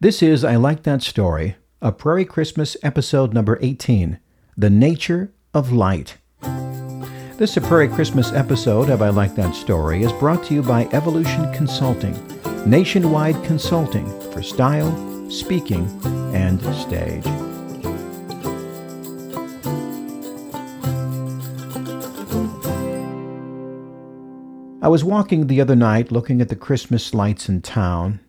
This is I Like That Story, a Prairie Christmas episode number 18 The Nature of Light. This A Prairie Christmas episode of I Like That Story is brought to you by Evolution Consulting, nationwide consulting for style, speaking, and stage. I was walking the other night looking at the Christmas lights in town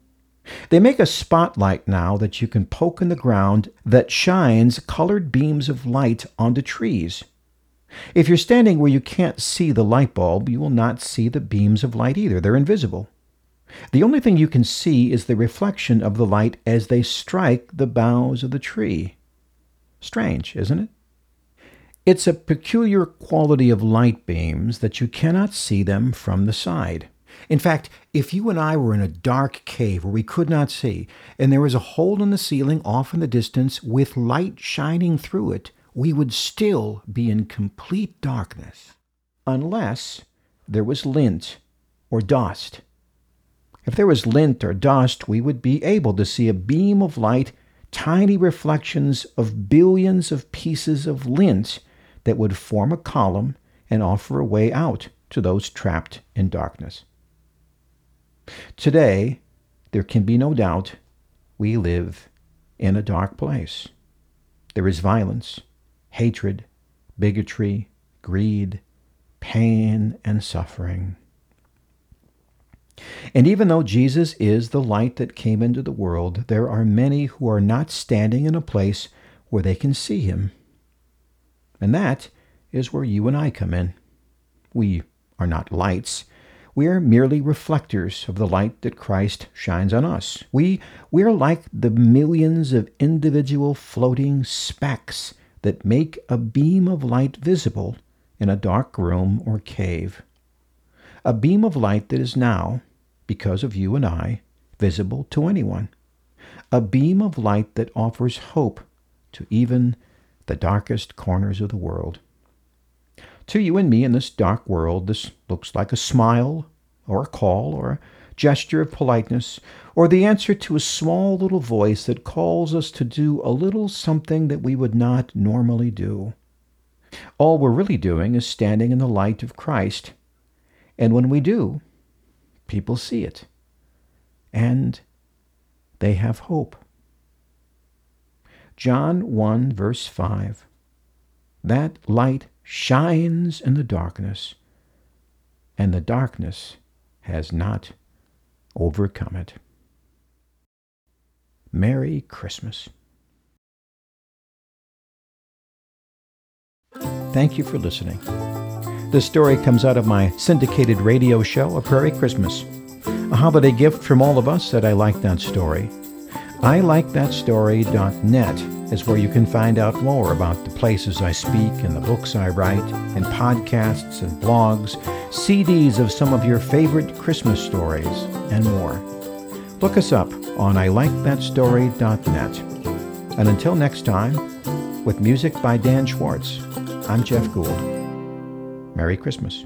they make a spotlight now that you can poke in the ground that shines colored beams of light onto trees. If you're standing where you can't see the light bulb, you will not see the beams of light either. They're invisible. The only thing you can see is the reflection of the light as they strike the boughs of the tree. Strange, isn't it? It's a peculiar quality of light beams that you cannot see them from the side. In fact, if you and I were in a dark cave where we could not see, and there was a hole in the ceiling off in the distance with light shining through it, we would still be in complete darkness, unless there was lint or dust. If there was lint or dust, we would be able to see a beam of light, tiny reflections of billions of pieces of lint that would form a column and offer a way out to those trapped in darkness. Today, there can be no doubt we live in a dark place. There is violence, hatred, bigotry, greed, pain, and suffering. And even though Jesus is the light that came into the world, there are many who are not standing in a place where they can see him. And that is where you and I come in. We are not lights, we are merely reflectors of the light that Christ shines on us. We, we are like the millions of individual floating specks that make a beam of light visible in a dark room or cave. A beam of light that is now, because of you and I, visible to anyone. A beam of light that offers hope to even the darkest corners of the world. To you and me in this dark world, this looks like a smile or a call or a gesture of politeness or the answer to a small little voice that calls us to do a little something that we would not normally do. All we're really doing is standing in the light of Christ. And when we do, people see it. And they have hope. John 1, verse 5. That light shines in the darkness, and the darkness has not overcome it. Merry Christmas. Thank you for listening. This story comes out of my syndicated radio show, A Prairie Christmas, a holiday gift from all of us that I like that story. I like that story.net is where you can find out more about the places I speak and the books I write, and podcasts and blogs, CDs of some of your favorite Christmas stories, and more. Look us up on ilikethatstory.net. And until next time, with music by Dan Schwartz, I'm Jeff Gould. Merry Christmas.